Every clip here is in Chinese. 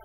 I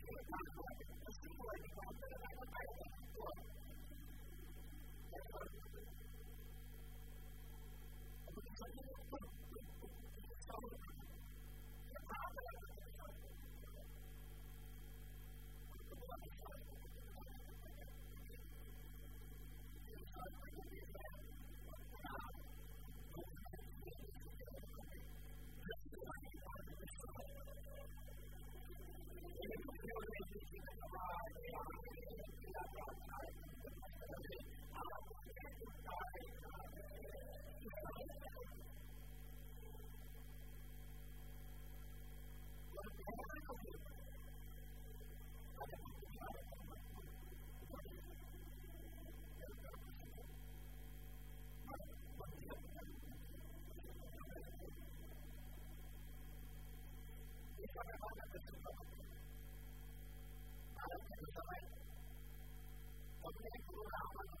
过一关，这个咱们带过过。Thank you.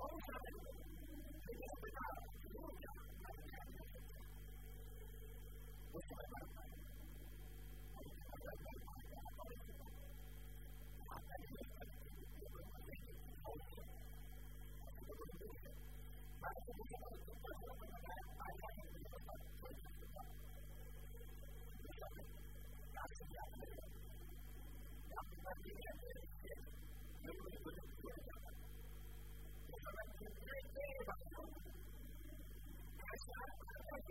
哦，是啊，特别大，特别大，而且，不错。那那个吧，还是快点。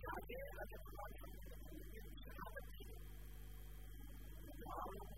Thank you.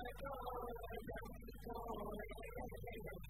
I'm going to go to the next slide.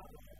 Father.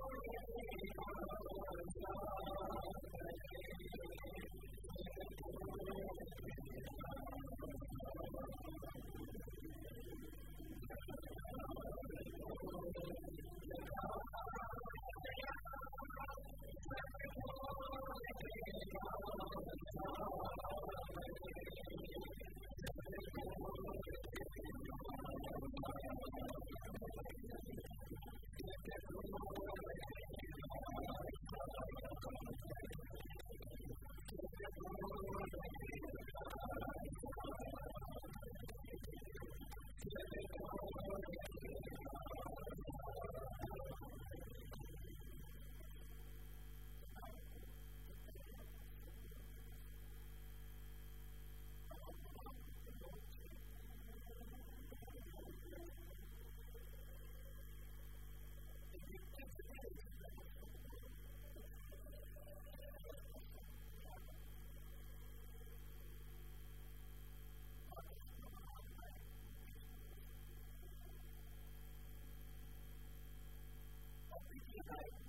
Thank you. because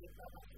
Thank you so much.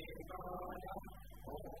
Oh,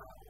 God.